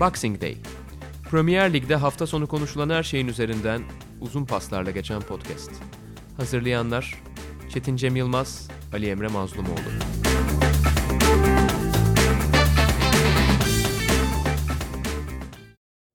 Boxing Day. Premier Lig'de hafta sonu konuşulan her şeyin üzerinden uzun paslarla geçen podcast. Hazırlayanlar Çetin Cem Yılmaz, Ali Emre Mazlumoğlu.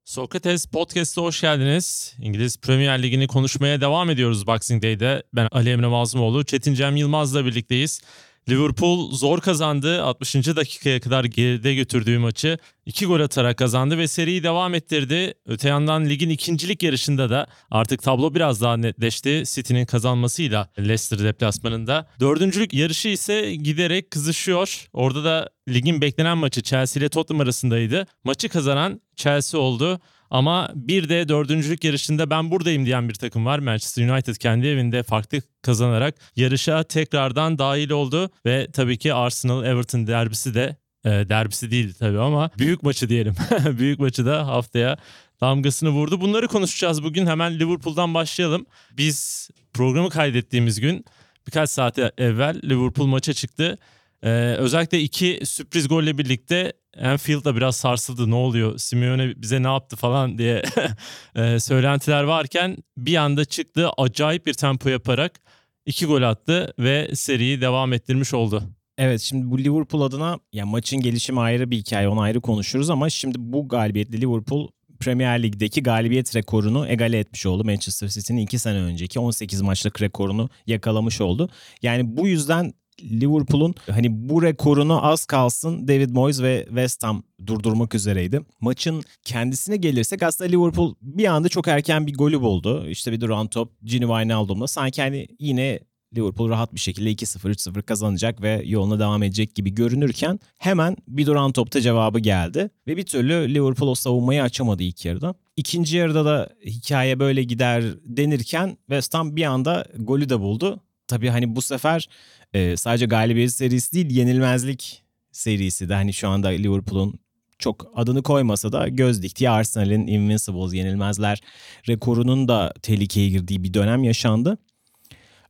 Sokrates Podcast'a hoş geldiniz. İngiliz Premier Ligi'ni konuşmaya devam ediyoruz Boxing Day'de. Ben Ali Emre Mazlumoğlu, Çetin Cem Yılmaz'la birlikteyiz. Liverpool zor kazandı. 60. dakikaya kadar geride götürdüğü maçı 2 gol atarak kazandı ve seriyi devam ettirdi. Öte yandan ligin ikincilik yarışında da artık tablo biraz daha netleşti. City'nin kazanmasıyla Leicester deplasmanında. Dördüncülük yarışı ise giderek kızışıyor. Orada da ligin beklenen maçı Chelsea ile Tottenham arasındaydı. Maçı kazanan Chelsea oldu. Ama bir de dördüncülük yarışında ben buradayım diyen bir takım var. Manchester United kendi evinde farklı kazanarak yarışa tekrardan dahil oldu. Ve tabii ki Arsenal-Everton derbisi de e, derbisi değil tabii ama büyük maçı diyelim. büyük maçı da haftaya damgasını vurdu. Bunları konuşacağız bugün. Hemen Liverpool'dan başlayalım. Biz programı kaydettiğimiz gün birkaç saat evvel Liverpool maça çıktı. Ee, özellikle iki sürpriz golle birlikte Anfield da biraz sarsıldı. Ne oluyor? Simeone bize ne yaptı falan diye e, söylentiler varken bir anda çıktı. Acayip bir tempo yaparak iki gol attı ve seriyi devam ettirmiş oldu. Evet şimdi bu Liverpool adına ya maçın gelişimi ayrı bir hikaye onu ayrı konuşuruz ama şimdi bu galibiyetle Liverpool Premier Lig'deki galibiyet rekorunu egale etmiş oldu. Manchester City'nin 2 sene önceki 18 maçlık rekorunu yakalamış oldu. Yani bu yüzden Liverpool'un hani bu rekorunu az kalsın David Moyes ve West Ham durdurmak üzereydi. Maçın kendisine gelirsek aslında Liverpool bir anda çok erken bir golü buldu. İşte bir duran top Gini Wijnaldum'la sanki hani yine Liverpool rahat bir şekilde 2-0 3-0 kazanacak ve yoluna devam edecek gibi görünürken hemen bir duran topta cevabı geldi ve bir türlü Liverpool o savunmayı açamadı ilk yarıda. İkinci yarıda da hikaye böyle gider denirken West Ham bir anda golü de buldu. Tabii hani bu sefer e, sadece galibiyet serisi değil yenilmezlik serisi de hani şu anda Liverpool'un çok adını koymasa da göz diktiği Arsenal'in Invincibles yenilmezler rekorunun da tehlikeye girdiği bir dönem yaşandı.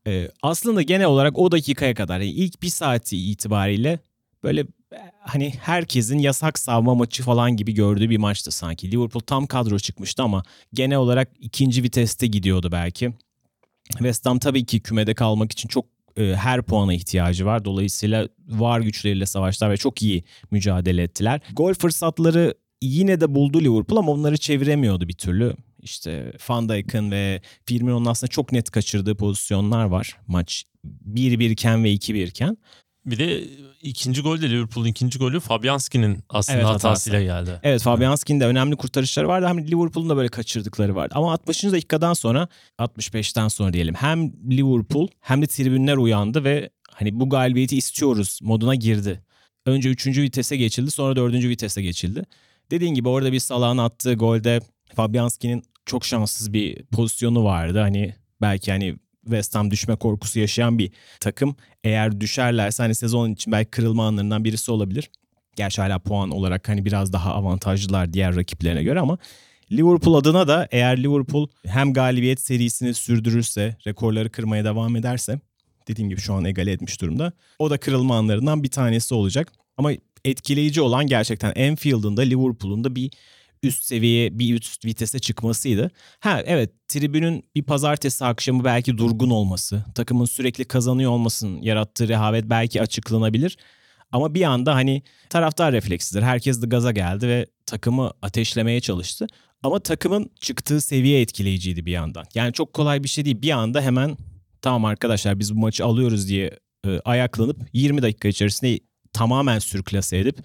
Ee, aslında genel olarak o dakikaya kadar yani ilk bir saati itibariyle böyle hani herkesin yasak savma maçı falan gibi gördüğü bir maçtı sanki. Liverpool tam kadro çıkmıştı ama genel olarak ikinci viteste gidiyordu belki. West Ham tabii ki kümede kalmak için çok e, her puana ihtiyacı var. Dolayısıyla var güçleriyle savaştılar ve çok iyi mücadele ettiler. Gol fırsatları yine de buldu Liverpool ama onları çeviremiyordu bir türlü. İşte Van Dijk'ın ve Firmino'nun aslında çok net kaçırdığı pozisyonlar var. Maç 1-1 iken ve 2-1 iken. Bir de ikinci gol de Liverpool'un ikinci golü Fabianski'nin aslında evet, hatasıyla geldi. Evet Fabianski'nin de önemli kurtarışları vardı. Hem Liverpool'un da böyle kaçırdıkları vardı. Ama 60. dakikadan sonra 65'ten sonra diyelim hem Liverpool hem de tribünler uyandı ve hani bu galibiyeti istiyoruz moduna girdi. Önce 3. vitese geçildi sonra 4. vitese geçildi. Dediğin gibi orada bir Salah'ın attığı golde Fabianski'nin çok şanssız bir pozisyonu vardı. Hani belki hani West Ham düşme korkusu yaşayan bir takım. Eğer düşerlerse hani sezon için belki kırılma anlarından birisi olabilir. Gerçi hala puan olarak hani biraz daha avantajlılar diğer rakiplerine göre ama Liverpool adına da eğer Liverpool hem galibiyet serisini sürdürürse, rekorları kırmaya devam ederse dediğim gibi şu an egale etmiş durumda. O da kırılma anlarından bir tanesi olacak. Ama etkileyici olan gerçekten Anfield'ın da Liverpool'un da bir üst seviye bir üst vitese çıkmasıydı. Ha evet tribünün bir pazartesi akşamı belki durgun olması, takımın sürekli kazanıyor olmasının yarattığı rehavet belki açıklanabilir. Ama bir anda hani taraftar refleksidir. Herkes de gaza geldi ve takımı ateşlemeye çalıştı. Ama takımın çıktığı seviye etkileyiciydi bir yandan. Yani çok kolay bir şey değil. Bir anda hemen tamam arkadaşlar biz bu maçı alıyoruz diye e, ayaklanıp 20 dakika içerisinde tamamen sürklase edip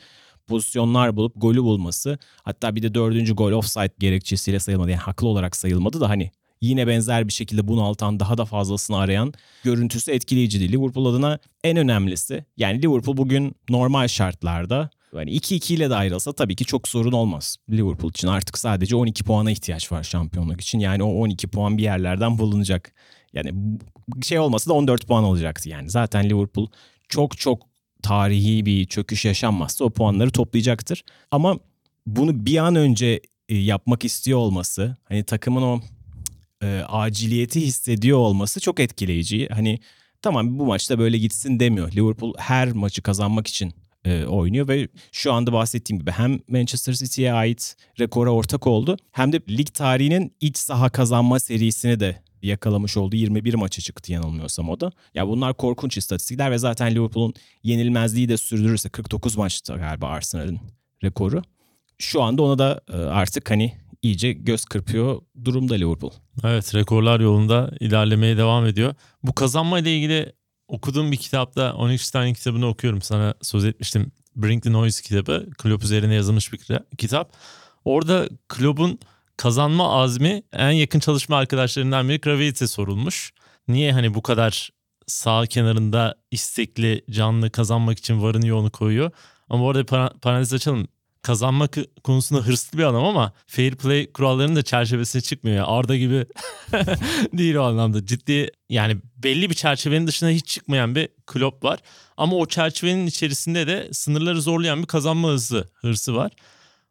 pozisyonlar bulup golü bulması. Hatta bir de dördüncü gol offside gerekçesiyle sayılmadı. Yani haklı olarak sayılmadı da hani yine benzer bir şekilde bunaltan daha da fazlasını arayan görüntüsü etkileyiciydi. Liverpool adına en önemlisi yani Liverpool bugün normal şartlarda yani 2-2 ile de ayrılsa tabii ki çok sorun olmaz. Liverpool için artık sadece 12 puana ihtiyaç var şampiyonluk için. Yani o 12 puan bir yerlerden bulunacak. Yani şey olmasa da 14 puan olacaktı yani. Zaten Liverpool çok çok tarihi bir çöküş yaşanmazsa o puanları toplayacaktır. Ama bunu bir an önce e, yapmak istiyor olması, hani takımın o e, aciliyeti hissediyor olması çok etkileyici. Hani tamam bu maçta böyle gitsin demiyor. Liverpool her maçı kazanmak için e, oynuyor ve şu anda bahsettiğim gibi hem Manchester City'ye ait rekora ortak oldu hem de lig tarihinin iç saha kazanma serisini de yakalamış oldu. 21 maçı çıktı yanılmıyorsam o da. Ya bunlar korkunç istatistikler ve zaten Liverpool'un yenilmezliği de sürdürürse 49 maçta galiba Arsenal'in rekoru. Şu anda ona da e, artık hani iyice göz kırpıyor durumda Liverpool. Evet rekorlar yolunda ilerlemeye devam ediyor. Bu kazanma ile ilgili okuduğum bir kitapta 12 tane kitabını okuyorum. Sana söz etmiştim. Bring the Noise kitabı. Klopp üzerine yazılmış bir kitap. Orada Klopp'un kazanma azmi en yakın çalışma arkadaşlarından biri Kravitz'e sorulmuş. Niye hani bu kadar sağ kenarında istekli, canlı kazanmak için varını yoğunu koyuyor. Ama bu arada parantez açalım kazanmak konusunda hırslı bir adam ama fair play kurallarının da çerçevesine çıkmıyor. Yani Arda gibi değil o anlamda. Ciddi yani belli bir çerçevenin dışına hiç çıkmayan bir Klopp var. Ama o çerçevenin içerisinde de sınırları zorlayan bir kazanma hızı, hırsı var.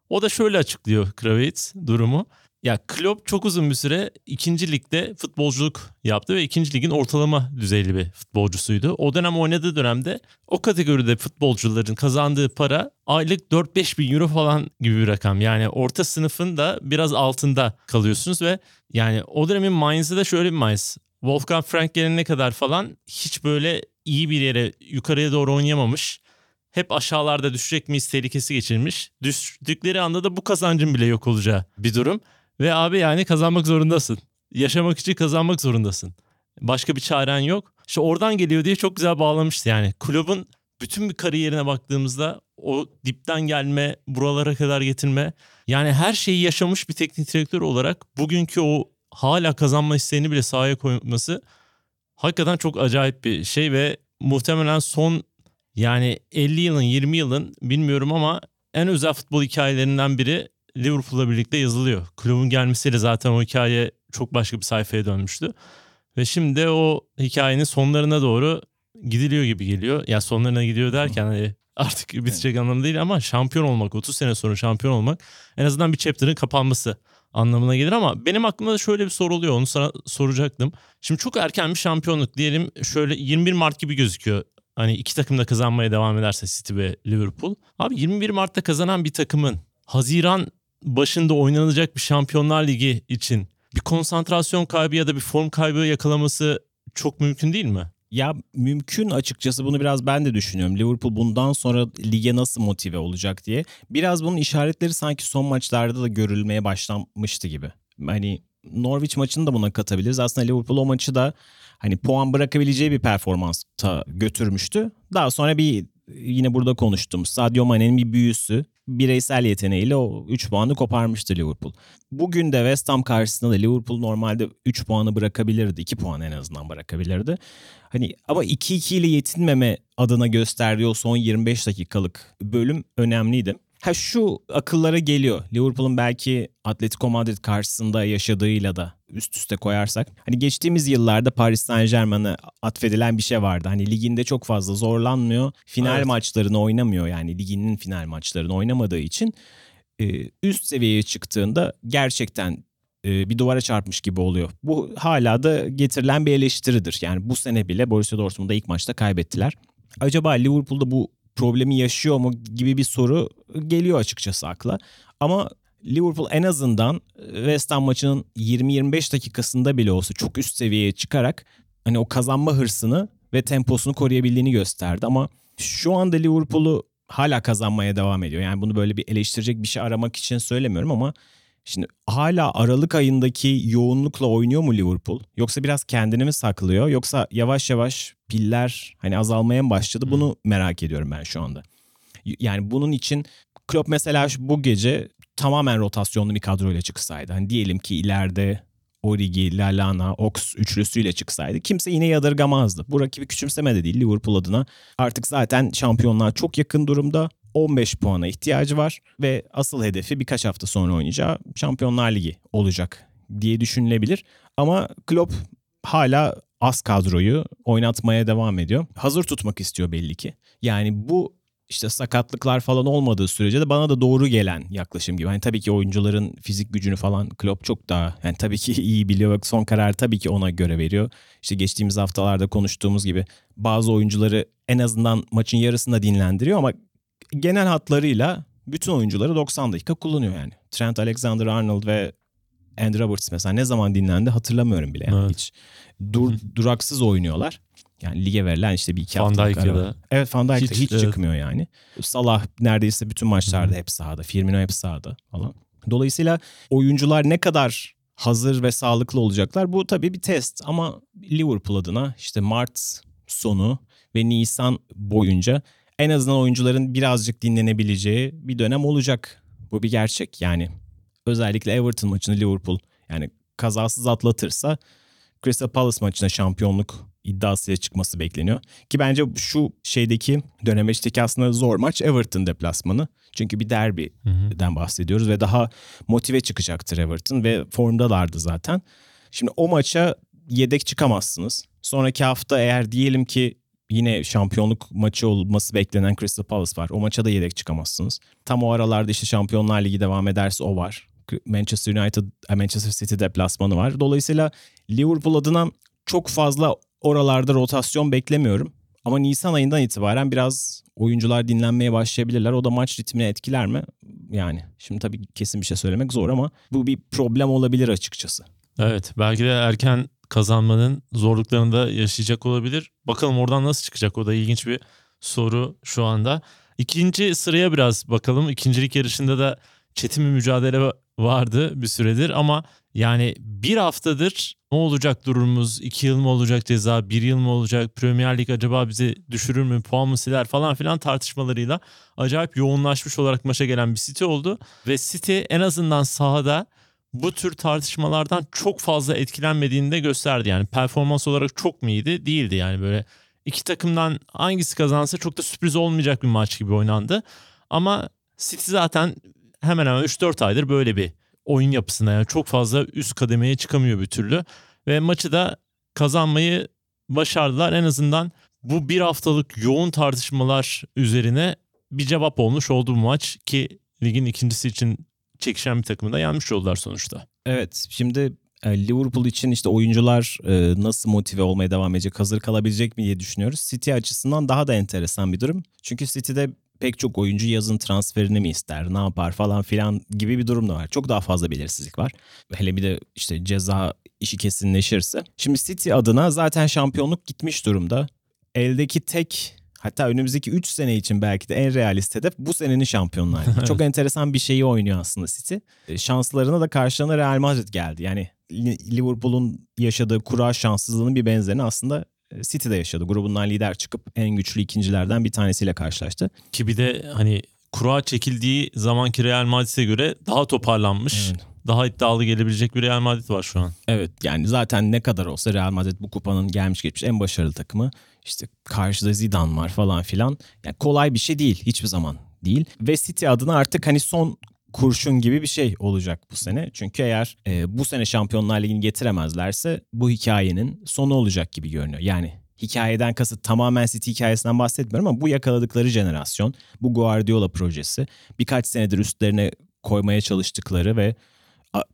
O da şöyle açıklıyor Kravitz durumu. Ya Klopp çok uzun bir süre ikinci ligde futbolculuk yaptı ve ikinci ligin ortalama düzeyli bir futbolcusuydu. O dönem oynadığı dönemde o kategoride futbolcuların kazandığı para aylık 4-5 bin euro falan gibi bir rakam. Yani orta sınıfın da biraz altında kalıyorsunuz ve yani o dönemin Mainz'ı da şöyle bir Mainz. Wolfgang Frank gelene kadar falan hiç böyle iyi bir yere yukarıya doğru oynayamamış hep aşağılarda düşecek miyiz tehlikesi geçirmiş. Düştükleri anda da bu kazancın bile yok olacağı bir durum. Ve abi yani kazanmak zorundasın. Yaşamak için kazanmak zorundasın. Başka bir çaren yok. İşte oradan geliyor diye çok güzel bağlamıştı yani. Kulübün bütün bir kariyerine baktığımızda o dipten gelme, buralara kadar getirme. Yani her şeyi yaşamış bir teknik direktör olarak bugünkü o hala kazanma isteğini bile sahaya koyması hakikaten çok acayip bir şey ve muhtemelen son yani 50 yılın 20 yılın bilmiyorum ama en özel futbol hikayelerinden biri Liverpool'la birlikte yazılıyor. Kulübün gelmesiyle zaten o hikaye çok başka bir sayfaya dönmüştü. Ve şimdi o hikayenin sonlarına doğru gidiliyor gibi geliyor. Ya sonlarına gidiyor derken hani artık bitecek evet. anlamda değil ama şampiyon olmak, 30 sene sonra şampiyon olmak en azından bir chapter'ın kapanması anlamına gelir ama benim aklımda da şöyle bir soru oluyor onu sana soracaktım. Şimdi çok erken bir şampiyonluk diyelim şöyle 21 Mart gibi gözüküyor. Hani iki takım da kazanmaya devam ederse City ve Liverpool. Abi 21 Mart'ta kazanan bir takımın Haziran başında oynanacak bir Şampiyonlar Ligi için bir konsantrasyon kaybı ya da bir form kaybı yakalaması çok mümkün değil mi? Ya mümkün açıkçası bunu biraz ben de düşünüyorum. Liverpool bundan sonra lige nasıl motive olacak diye. Biraz bunun işaretleri sanki son maçlarda da görülmeye başlanmıştı gibi. Hani Norwich maçını da buna katabiliriz. Aslında Liverpool o maçı da hani puan bırakabileceği bir performansta götürmüştü. Daha sonra bir yine burada konuştum. Sadio Mane'nin bir büyüsü, bireysel yeteneğiyle o 3 puanı koparmıştı Liverpool. Bugün de West Ham karşısında da Liverpool normalde 3 puanı bırakabilirdi. 2 puan en azından bırakabilirdi. Hani ama 2-2 ile yetinmeme adına gösterdiği o son 25 dakikalık bölüm önemliydi. Ha şu akıllara geliyor. Liverpool'un belki Atletico Madrid karşısında yaşadığıyla da üst üste koyarsak. Hani geçtiğimiz yıllarda Paris Saint Germain'e atfedilen bir şey vardı. Hani liginde çok fazla zorlanmıyor. Final evet. maçlarını oynamıyor yani liginin final maçlarını oynamadığı için e, üst seviyeye çıktığında gerçekten e, bir duvara çarpmış gibi oluyor. Bu hala da getirilen bir eleştiridir. Yani bu sene bile Borussia Dortmund'da ilk maçta kaybettiler. Acaba Liverpool'da bu problemi yaşıyor mu gibi bir soru geliyor açıkçası akla. Ama Liverpool en azından e, West Ham maçının 20-25 dakikasında bile olsa çok üst seviyeye çıkarak hani o kazanma hırsını ve temposunu koruyabildiğini gösterdi ama şu anda Liverpool'u hala kazanmaya devam ediyor. Yani bunu böyle bir eleştirecek bir şey aramak için söylemiyorum ama Şimdi hala Aralık ayındaki yoğunlukla oynuyor mu Liverpool? Yoksa biraz kendini mi saklıyor? Yoksa yavaş yavaş piller hani azalmaya mı başladı? Bunu merak ediyorum ben şu anda. Yani bunun için Klopp mesela bu gece tamamen rotasyonlu bir kadroyla çıksaydı. Hani diyelim ki ileride Origi, Lallana, Ox üçlüsüyle çıksaydı kimse yine yadırgamazdı. Bu rakibi küçümseme de değil Liverpool adına. Artık zaten şampiyonlar çok yakın durumda. 15 puana ihtiyacı var ve asıl hedefi birkaç hafta sonra oynayacağı Şampiyonlar Ligi olacak diye düşünülebilir. Ama Klopp hala az kadroyu oynatmaya devam ediyor. Hazır tutmak istiyor belli ki. Yani bu işte sakatlıklar falan olmadığı sürece de bana da doğru gelen yaklaşım gibi. Hani tabii ki oyuncuların fizik gücünü falan Klopp çok daha yani tabii ki iyi biliyor. Son karar tabii ki ona göre veriyor. İşte geçtiğimiz haftalarda konuştuğumuz gibi bazı oyuncuları en azından maçın yarısında dinlendiriyor ama genel hatlarıyla bütün oyuncuları 90 dakika kullanıyor yani. Trent Alexander-Arnold ve Andy Roberts mesela ne zaman dinlendi hatırlamıyorum bile. Yani Evet. hiç dur, duraksız oynuyorlar. Yani lige verilen işte bir iki Van haftalık var. Evet Van Dijk de Hiç, hiç, evet. çıkmıyor yani. Salah neredeyse bütün maçlarda hep sahada. Firmino hep sahada falan. Dolayısıyla oyuncular ne kadar hazır ve sağlıklı olacaklar bu tabii bir test ama Liverpool adına işte Mart sonu ve Nisan boyunca en azından oyuncuların birazcık dinlenebileceği bir dönem olacak. Bu bir gerçek yani. Özellikle Everton maçını Liverpool yani kazasız atlatırsa Crystal Palace maçına şampiyonluk iddiasıyla çıkması bekleniyor. Ki bence şu şeydeki dönemeçteki aslında zor maç Everton deplasmanı. Çünkü bir derbiden bahsediyoruz ve daha motive çıkacaktır Everton ve formdalardı zaten. Şimdi o maça yedek çıkamazsınız. Sonraki hafta eğer diyelim ki yine şampiyonluk maçı olması beklenen Crystal Palace var. O maça da yedek çıkamazsınız. Tam o aralarda işte Şampiyonlar Ligi devam ederse o var. Manchester United, e, Manchester City deplasmanı var. Dolayısıyla Liverpool adına çok fazla oralarda rotasyon beklemiyorum. Ama Nisan ayından itibaren biraz oyuncular dinlenmeye başlayabilirler. O da maç ritmini etkiler mi? Yani şimdi tabii kesin bir şey söylemek zor ama bu bir problem olabilir açıkçası. Evet belki de erken kazanmanın zorluklarını da yaşayacak olabilir. Bakalım oradan nasıl çıkacak o da ilginç bir soru şu anda. İkinci sıraya biraz bakalım. İkincilik yarışında da çetin bir mücadele vardı bir süredir ama yani bir haftadır ne olacak durumumuz? İki yıl mı olacak ceza? Bir yıl mı olacak? Premier Lig acaba bizi düşürür mü? Puan mı siler falan filan tartışmalarıyla acayip yoğunlaşmış olarak maça gelen bir City oldu. Ve City en azından sahada bu tür tartışmalardan çok fazla etkilenmediğini de gösterdi. Yani performans olarak çok mu iyiydi? Değildi yani böyle iki takımdan hangisi kazansa çok da sürpriz olmayacak bir maç gibi oynandı. Ama City zaten hemen hemen 3-4 aydır böyle bir oyun yapısında yani çok fazla üst kademeye çıkamıyor bir türlü. Ve maçı da kazanmayı başardılar. En azından bu bir haftalık yoğun tartışmalar üzerine bir cevap olmuş oldu bu maç ki ligin ikincisi için çekişen bir takımı da yenmiş oldular sonuçta. Evet şimdi e, Liverpool için işte oyuncular e, nasıl motive olmaya devam edecek, hazır kalabilecek mi diye düşünüyoruz. City açısından daha da enteresan bir durum. Çünkü City'de pek çok oyuncu yazın transferini mi ister, ne yapar falan filan gibi bir durum da var. Çok daha fazla belirsizlik var. Hele bir de işte ceza işi kesinleşirse. Şimdi City adına zaten şampiyonluk gitmiş durumda. Eldeki tek hatta önümüzdeki 3 sene için belki de en realist hedef bu senenin şampiyonlar. Çok enteresan bir şeyi oynuyor aslında City. E, Şanslarına da karşılarına Real Madrid geldi. Yani Li- Liverpool'un yaşadığı kura şanssızlığının bir benzerini aslında e, City'de yaşadı. Grubundan lider çıkıp en güçlü ikincilerden bir tanesiyle karşılaştı. Ki bir de hani kura çekildiği zamanki Real Madrid'e göre daha toparlanmış. Evet. Daha iddialı gelebilecek bir Real Madrid var şu an. Evet yani zaten ne kadar olsa Real Madrid bu kupanın gelmiş geçmiş en başarılı takımı. İşte karşıda Zidane var falan filan. Yani kolay bir şey değil hiçbir zaman değil. Ve City adına artık hani son kurşun gibi bir şey olacak bu sene. Çünkü eğer e, bu sene Şampiyonlar Ligi'ni getiremezlerse bu hikayenin sonu olacak gibi görünüyor. Yani hikayeden kasıt tamamen City hikayesinden bahsetmiyorum ama bu yakaladıkları jenerasyon, bu Guardiola projesi birkaç senedir üstlerine koymaya çalıştıkları ve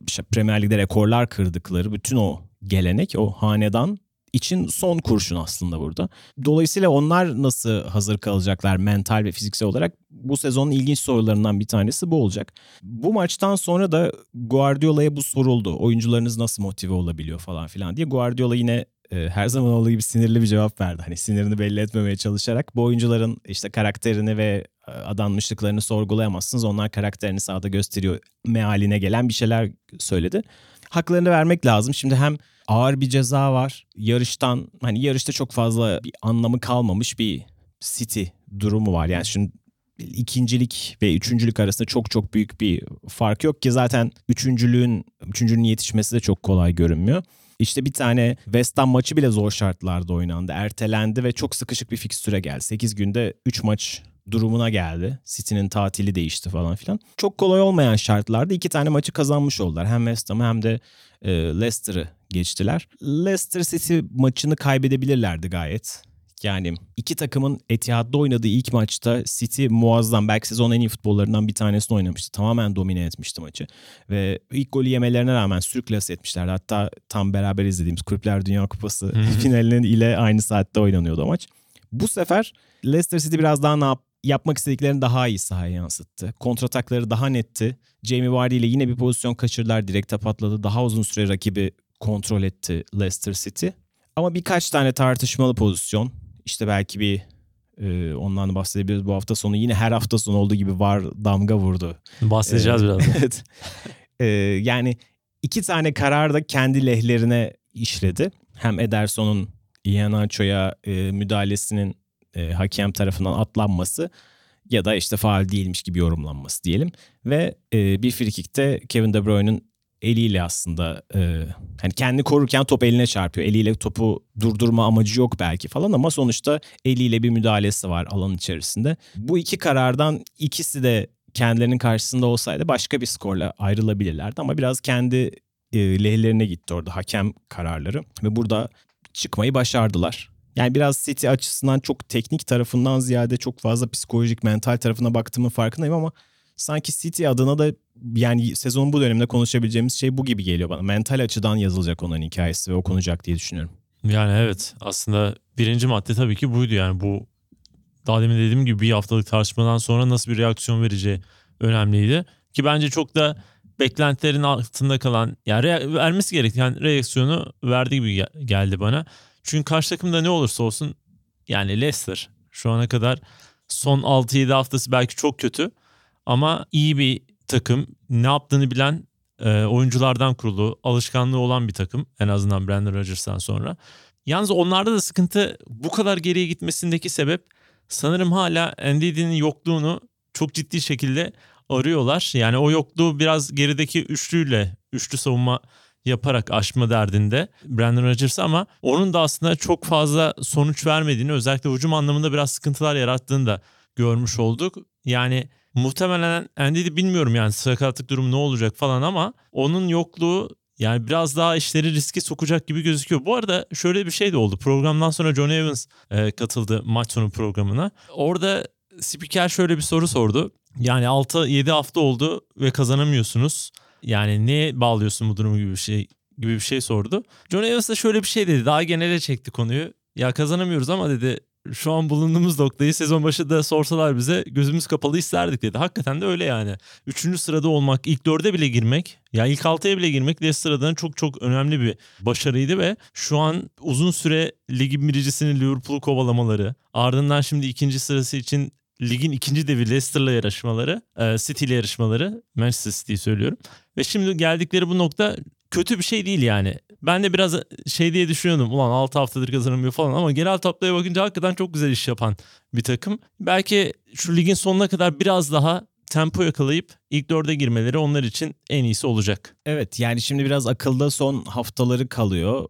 işte Premier Lig'de rekorlar kırdıkları bütün o gelenek, o hanedan için son kurşun aslında burada. Dolayısıyla onlar nasıl hazır kalacaklar mental ve fiziksel olarak bu sezonun ilginç sorularından bir tanesi bu olacak. Bu maçtan sonra da Guardiola'ya bu soruldu. Oyuncularınız nasıl motive olabiliyor falan filan diye. Guardiola yine e, her zaman olduğu gibi sinirli bir cevap verdi. Hani sinirini belli etmemeye çalışarak bu oyuncuların işte karakterini ve adanmışlıklarını sorgulayamazsınız. Onlar karakterini sahada gösteriyor mealine gelen bir şeyler söyledi. Haklarını vermek lazım. Şimdi hem ağır bir ceza var. Yarıştan hani yarışta çok fazla bir anlamı kalmamış bir City durumu var. Yani şimdi ikincilik ve üçüncülük arasında çok çok büyük bir fark yok ki zaten üçüncülüğün üçüncünün yetişmesi de çok kolay görünmüyor. İşte bir tane West Ham maçı bile zor şartlarda oynandı. Ertelendi ve çok sıkışık bir fikstüre geldi. 8 günde 3 maç durumuna geldi. City'nin tatili değişti falan filan. Çok kolay olmayan şartlarda iki tane maçı kazanmış oldular. Hem West Ham'ı hem de e, Leicester'ı geçtiler. Leicester City maçını kaybedebilirlerdi gayet. Yani iki takımın Etihad'da oynadığı ilk maçta City muazzam belki sezonun en iyi futbollarından bir tanesini oynamıştı. Tamamen domine etmişti maçı. Ve ilk golü yemelerine rağmen sürklas etmişlerdi. Hatta tam beraber izlediğimiz Kulüpler Dünya Kupası finalinin ile aynı saatte oynanıyordu o maç. Bu sefer Leicester City biraz daha ne yap yapmak istediklerini daha iyi sahaya yansıttı. Kontratakları daha netti. Jamie Vardy ile yine bir pozisyon kaçırdılar. Direkte patladı. Daha uzun süre rakibi kontrol etti Leicester City. Ama birkaç tane tartışmalı pozisyon. İşte belki bir e, ondan da bahsedebiliriz. Bu hafta sonu yine her hafta sonu olduğu gibi var damga vurdu. Bahsedeceğiz Evet. biraz. evet. Ee, yani iki tane karar da kendi lehlerine işledi. Hem Ederson'un Iheanacho'ya e, müdahalesinin e, hakem tarafından atlanması ya da işte faal değilmiş gibi yorumlanması diyelim. Ve e, bir frikikte Kevin De Bruyne'ın eliyle aslında e, hani kendini korurken top eline çarpıyor. Eliyle topu durdurma amacı yok belki falan ama sonuçta eliyle bir müdahalesi var alan içerisinde. Bu iki karardan ikisi de kendilerinin karşısında olsaydı başka bir skorla ayrılabilirlerdi ama biraz kendi e, lehlerine gitti orada hakem kararları ve burada çıkmayı başardılar. Yani biraz City açısından çok teknik tarafından ziyade çok fazla psikolojik, mental tarafına baktığımın farkındayım ama sanki City adına da yani sezonun bu döneminde konuşabileceğimiz şey bu gibi geliyor bana. Mental açıdan yazılacak onların hikayesi ve okunacak diye düşünüyorum. Yani evet aslında birinci madde tabii ki buydu yani bu daha demin dediğim gibi bir haftalık tartışmadan sonra nasıl bir reaksiyon vereceği önemliydi. Ki bence çok da beklentilerin altında kalan yani vermesi gereken reaksiyonu verdiği gibi gel- geldi bana. Çünkü karşı takımda ne olursa olsun yani Leicester şu ana kadar son 6-7 haftası belki çok kötü ama iyi bir takım ne yaptığını bilen e, oyunculardan kurulu alışkanlığı olan bir takım en azından Brandon Rodgers'tan sonra. Yalnız onlarda da sıkıntı bu kadar geriye gitmesindeki sebep sanırım hala Ndidi'nin yokluğunu çok ciddi şekilde arıyorlar. Yani o yokluğu biraz gerideki üçlüyle, üçlü savunma yaparak aşma derdinde Brandon Rodgers ama onun da aslında çok fazla sonuç vermediğini özellikle hücum anlamında biraz sıkıntılar yarattığını da görmüş olduk. Yani muhtemelen Ndidi bilmiyorum yani sakatlık durumu ne olacak falan ama onun yokluğu yani biraz daha işleri riske sokacak gibi gözüküyor. Bu arada şöyle bir şey de oldu. Programdan sonra John Evans e, katıldı maç sonu programına. Orada spiker şöyle bir soru sordu. Yani 6-7 hafta oldu ve kazanamıyorsunuz. Yani neye bağlıyorsun bu durumu gibi bir şey gibi bir şey sordu. John Evans da şöyle bir şey dedi. Daha genele çekti konuyu. Ya kazanamıyoruz ama dedi şu an bulunduğumuz noktayı sezon başında sorsalar bize gözümüz kapalı isterdik dedi. Hakikaten de öyle yani. Üçüncü sırada olmak, ilk dörde bile girmek, ya ilk altıya bile girmek Leicester adına çok çok önemli bir başarıydı ve şu an uzun süre ligin birincisini Liverpool'u kovalamaları, ardından şimdi ikinci sırası için ligin ikinci devi Leicester'la yarışmaları, e, City ile yarışmaları, Manchester City'yi söylüyorum. Ve şimdi geldikleri bu nokta kötü bir şey değil yani. Ben de biraz şey diye düşünüyordum. Ulan 6 haftadır kazanamıyor falan ama genel tabloya bakınca hakikaten çok güzel iş yapan bir takım. Belki şu ligin sonuna kadar biraz daha tempo yakalayıp ilk dörde girmeleri onlar için en iyisi olacak. Evet yani şimdi biraz akılda son haftaları kalıyor.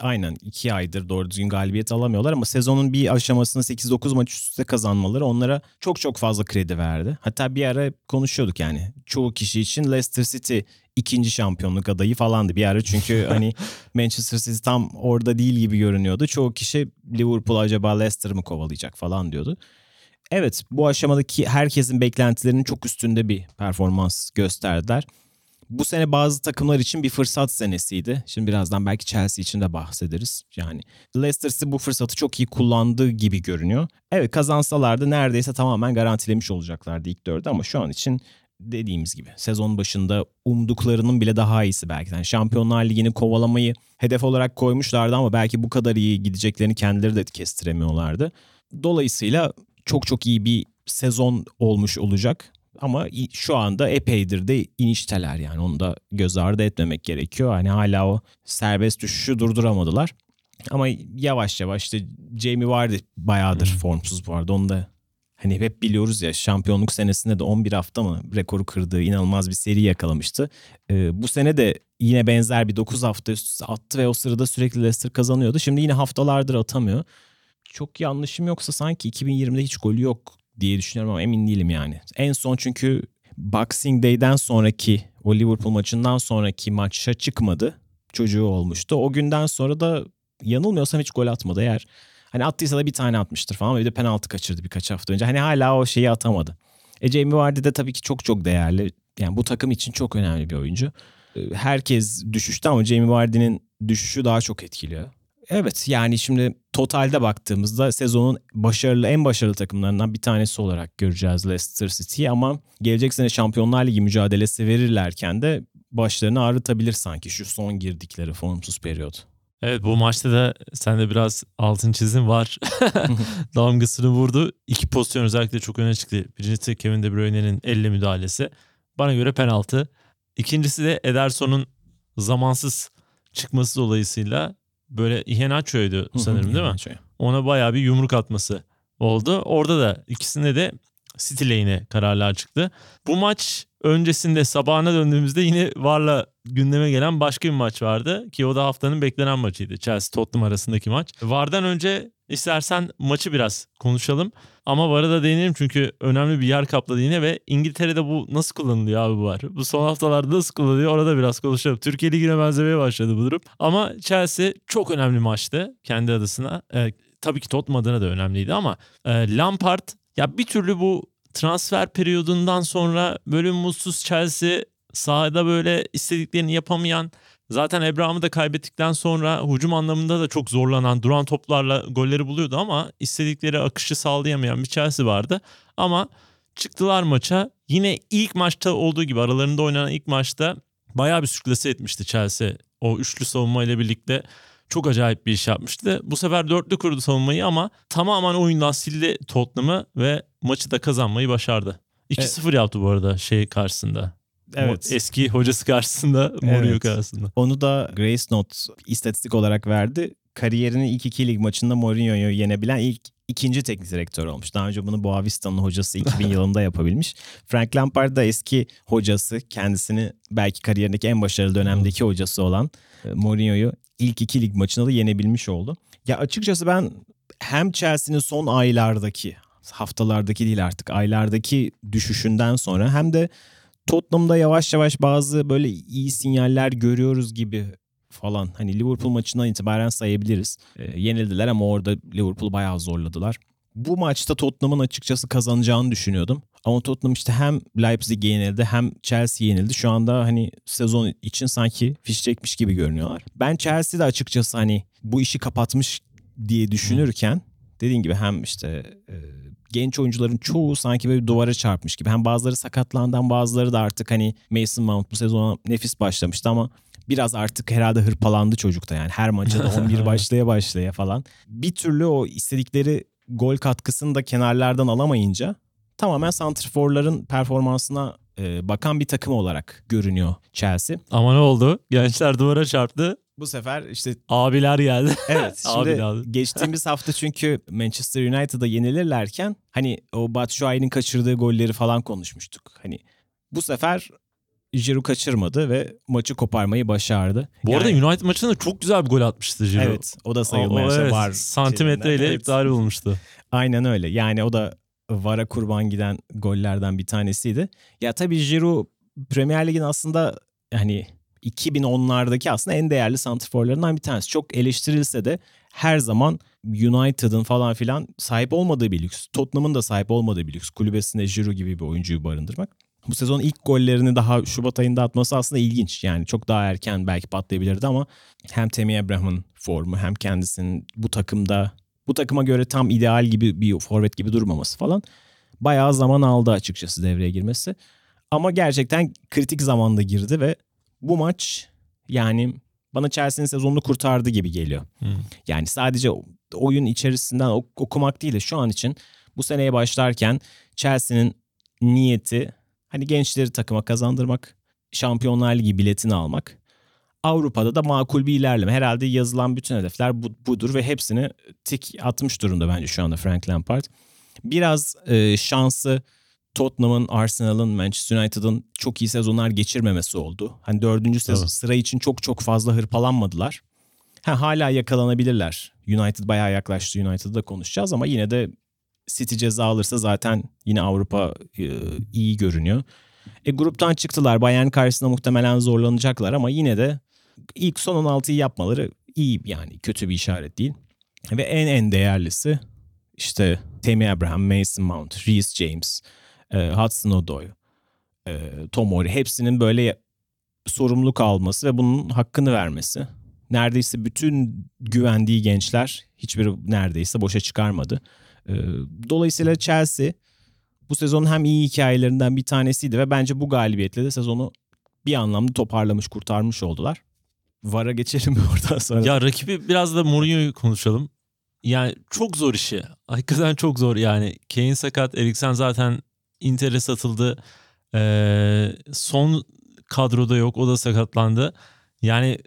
Aynen iki aydır doğru düzgün galibiyet alamıyorlar ama sezonun bir aşamasında 8-9 maç üst üste kazanmaları onlara çok çok fazla kredi verdi. Hatta bir ara konuşuyorduk yani çoğu kişi için Leicester City ikinci şampiyonluk adayı falandı bir ara çünkü hani Manchester City tam orada değil gibi görünüyordu. Çoğu kişi Liverpool acaba Leicester mı kovalayacak falan diyordu. Evet bu aşamadaki herkesin beklentilerinin çok üstünde bir performans gösterdiler. Bu sene bazı takımlar için bir fırsat senesiydi. Şimdi birazdan belki Chelsea için de bahsederiz. Yani Leicester City bu fırsatı çok iyi kullandığı gibi görünüyor. Evet kazansalardı neredeyse tamamen garantilemiş olacaklardı ilk dördü ama şu an için dediğimiz gibi sezon başında umduklarının bile daha iyisi belki. Yani Şampiyonlar Ligi'ni kovalamayı hedef olarak koymuşlardı ama belki bu kadar iyi gideceklerini kendileri de kestiremiyorlardı. Dolayısıyla çok çok iyi bir sezon olmuş olacak. Ama şu anda epeydir de inişteler yani onu da göz ardı etmemek gerekiyor. Hani hala o serbest düşüşü durduramadılar. Ama yavaş yavaş işte Jamie Vardy bayağıdır hmm. formsuz bu arada. Onu da hani hep biliyoruz ya şampiyonluk senesinde de 11 hafta mı rekoru kırdığı inanılmaz bir seri yakalamıştı. Ee, bu sene de yine benzer bir 9 hafta üst üste attı ve o sırada sürekli Leicester kazanıyordu. Şimdi yine haftalardır atamıyor. Çok yanlışım yoksa sanki 2020'de hiç golü yok diye düşünüyorum ama emin değilim yani. En son çünkü Boxing Day'den sonraki o Liverpool maçından sonraki maça çıkmadı. Çocuğu olmuştu. O günden sonra da yanılmıyorsam hiç gol atmadı eğer. Hani attıysa da bir tane atmıştır falan. Bir de penaltı kaçırdı birkaç hafta önce. Hani hala o şeyi atamadı. E Jamie Vardy de tabii ki çok çok değerli. Yani bu takım için çok önemli bir oyuncu. Herkes düşüşte ama Jamie Vardy'nin düşüşü daha çok etkiliyor. Evet yani şimdi totalde baktığımızda sezonun başarılı en başarılı takımlarından bir tanesi olarak göreceğiz Leicester City'yi ama gelecek sene Şampiyonlar Ligi mücadelesi verirlerken de başlarını ağrıtabilir sanki şu son girdikleri formsuz periyot. Evet bu maçta da sen de biraz altın çizim var. Damgasını vurdu. İki pozisyon özellikle çok öne çıktı. Birincisi Kevin De Bruyne'nin elle müdahalesi. Bana göre penaltı. İkincisi de Ederson'un zamansız çıkması dolayısıyla böyle Iheanacho'ydu sanırım değil mi? Ona bayağı bir yumruk atması oldu. Orada da ikisinde de City lane'e kararlar çıktı. Bu maç öncesinde sabahına döndüğümüzde yine Var'la gündeme gelen başka bir maç vardı. Ki o da haftanın beklenen maçıydı. Chelsea-Tottenham arasındaki maç. Var'dan önce istersen maçı biraz konuşalım. Ama VAR'a da değinelim çünkü önemli bir yer kapladı yine ve İngiltere'de bu nasıl kullanılıyor abi bu VAR? Bu son haftalarda nasıl kullanılıyor orada biraz konuşalım. Türkiye Ligi'ne benzemeye başladı bu durum. Ama Chelsea çok önemli maçtı kendi adısına. Ee, tabii ki Tottenham adına da önemliydi ama e, Lampard ya bir türlü bu transfer periyodundan sonra böyle mutsuz Chelsea sahada böyle istediklerini yapamayan zaten Abraham'ı da kaybettikten sonra hücum anlamında da çok zorlanan duran toplarla golleri buluyordu ama istedikleri akışı sağlayamayan bir Chelsea vardı. Ama çıktılar maça yine ilk maçta olduğu gibi aralarında oynanan ilk maçta bayağı bir sürklase etmişti Chelsea. O üçlü savunma ile birlikte çok acayip bir iş yapmıştı. Bu sefer dörtlü kurdu savunmayı ama tamamen oyundan sildi Tottenham'ı ve maçı da kazanmayı başardı. 2-0 evet. yaptı bu arada şey karşısında. Evet. Eski hocası karşısında, Mourinho evet. karşısında. Onu da Grace Note istatistik olarak verdi. Kariyerinin ilk iki lig maçında Mourinho'yu yenebilen ilk ikinci teknik direktör olmuş. Daha önce bunu Boavista'nın hocası 2000 yılında yapabilmiş. Frank Lampard da eski hocası, kendisini belki kariyerindeki en başarılı dönemdeki hocası olan e, Mourinho'yu ilk iki lig maçında da yenebilmiş oldu. Ya açıkçası ben hem Chelsea'nin son aylardaki, haftalardaki değil artık aylardaki düşüşünden sonra hem de Tottenham'da yavaş yavaş bazı böyle iyi sinyaller görüyoruz gibi falan. Hani Liverpool maçından itibaren sayabiliriz. E, yenildiler ama orada Liverpool bayağı zorladılar. Bu maçta Tottenham'ın açıkçası kazanacağını düşünüyordum. Ama Tottenham işte hem Leipzig yenildi hem Chelsea yenildi. Şu anda hani sezon için sanki fiş çekmiş gibi görünüyorlar. Ben Chelsea'de açıkçası hani bu işi kapatmış diye düşünürken dediğin gibi hem işte e, genç oyuncuların çoğu sanki böyle duvara çarpmış gibi. Hem bazıları sakatlandan bazıları da artık hani Mason Mount bu sezona nefis başlamıştı ama biraz artık herhalde hırpalandı çocukta yani. Her maça da 11 başlaya başlaya falan. Bir türlü o istedikleri gol katkısını da kenarlardan alamayınca tamamen santrforların performansına e, bakan bir takım olarak görünüyor Chelsea. Ama ne oldu? Gençler duvara çarptı. Bu sefer işte abiler geldi. Evet. Şimdi abi, geçtiğimiz hafta çünkü Manchester United'a yenilirlerken hani o Batshuayi'nin kaçırdığı golleri falan konuşmuştuk. Hani bu sefer Giroud kaçırmadı ve maçı koparmayı başardı. Bu yani, arada United maçında çok güzel bir gol atmıştı Giroud. Evet o da sayılmaya evet, var. Santimetreyle evet. iptal olmuştu. Aynen öyle. Yani o da VAR'a kurban giden gollerden bir tanesiydi. Ya tabii Giroud Premier Lig'in aslında hani 2010'lardaki aslında en değerli santrforlarından bir tanesi. Çok eleştirilse de her zaman United'ın falan filan sahip olmadığı bir lüks. Tottenham'ın da sahip olmadığı bir lüks. Kulübesinde Giroud gibi bir oyuncuyu barındırmak. Bu sezon ilk gollerini daha Şubat ayında atması aslında ilginç. Yani çok daha erken belki patlayabilirdi ama hem Temi Abraham'ın formu hem kendisinin bu takımda bu takıma göre tam ideal gibi bir forvet gibi durmaması falan bayağı zaman aldı açıkçası devreye girmesi. Ama gerçekten kritik zamanda girdi ve bu maç yani bana Chelsea'nin sezonunu kurtardı gibi geliyor. Hmm. Yani sadece oyun içerisinden okumak değil de şu an için bu seneye başlarken Chelsea'nin niyeti hani gençleri takıma kazandırmak, Şampiyonlar Ligi biletini almak. Avrupa'da da makul bir ilerleme. Herhalde yazılan bütün hedefler bu, budur ve hepsini tik atmış durumda bence şu anda Frank Lampard. Biraz e, şansı Tottenham'ın, Arsenal'ın, Manchester United'ın çok iyi sezonlar geçirmemesi oldu. Hani dördüncü sezon evet. sıra için çok çok fazla hırpalanmadılar. Ha, hala yakalanabilirler. United bayağı yaklaştı. United'da konuşacağız ama yine de City ceza alırsa zaten yine Avrupa e, iyi görünüyor. E gruptan çıktılar. Bayern karşısında muhtemelen zorlanacaklar ama yine de ilk son 16'yı yapmaları iyi yani kötü bir işaret değil. Ve en en değerlisi işte Tammy Abraham, Mason Mount, Reece James, e, Hudson Odoi, e, Tomori hepsinin böyle sorumluluk alması ve bunun hakkını vermesi. Neredeyse bütün güvendiği gençler hiçbiri neredeyse boşa çıkarmadı. Ee, dolayısıyla Chelsea bu sezonun hem iyi hikayelerinden bir tanesiydi ve bence bu galibiyetle de sezonu bir anlamda toparlamış, kurtarmış oldular. VAR'a geçelim oradan sonra? Ya rakibi biraz da Mourinho'yu konuşalım. Yani çok zor işi. Hakikaten çok zor yani. Kane sakat, Eriksen zaten Inter'e satıldı. Ee, son kadroda yok, o da sakatlandı. Yani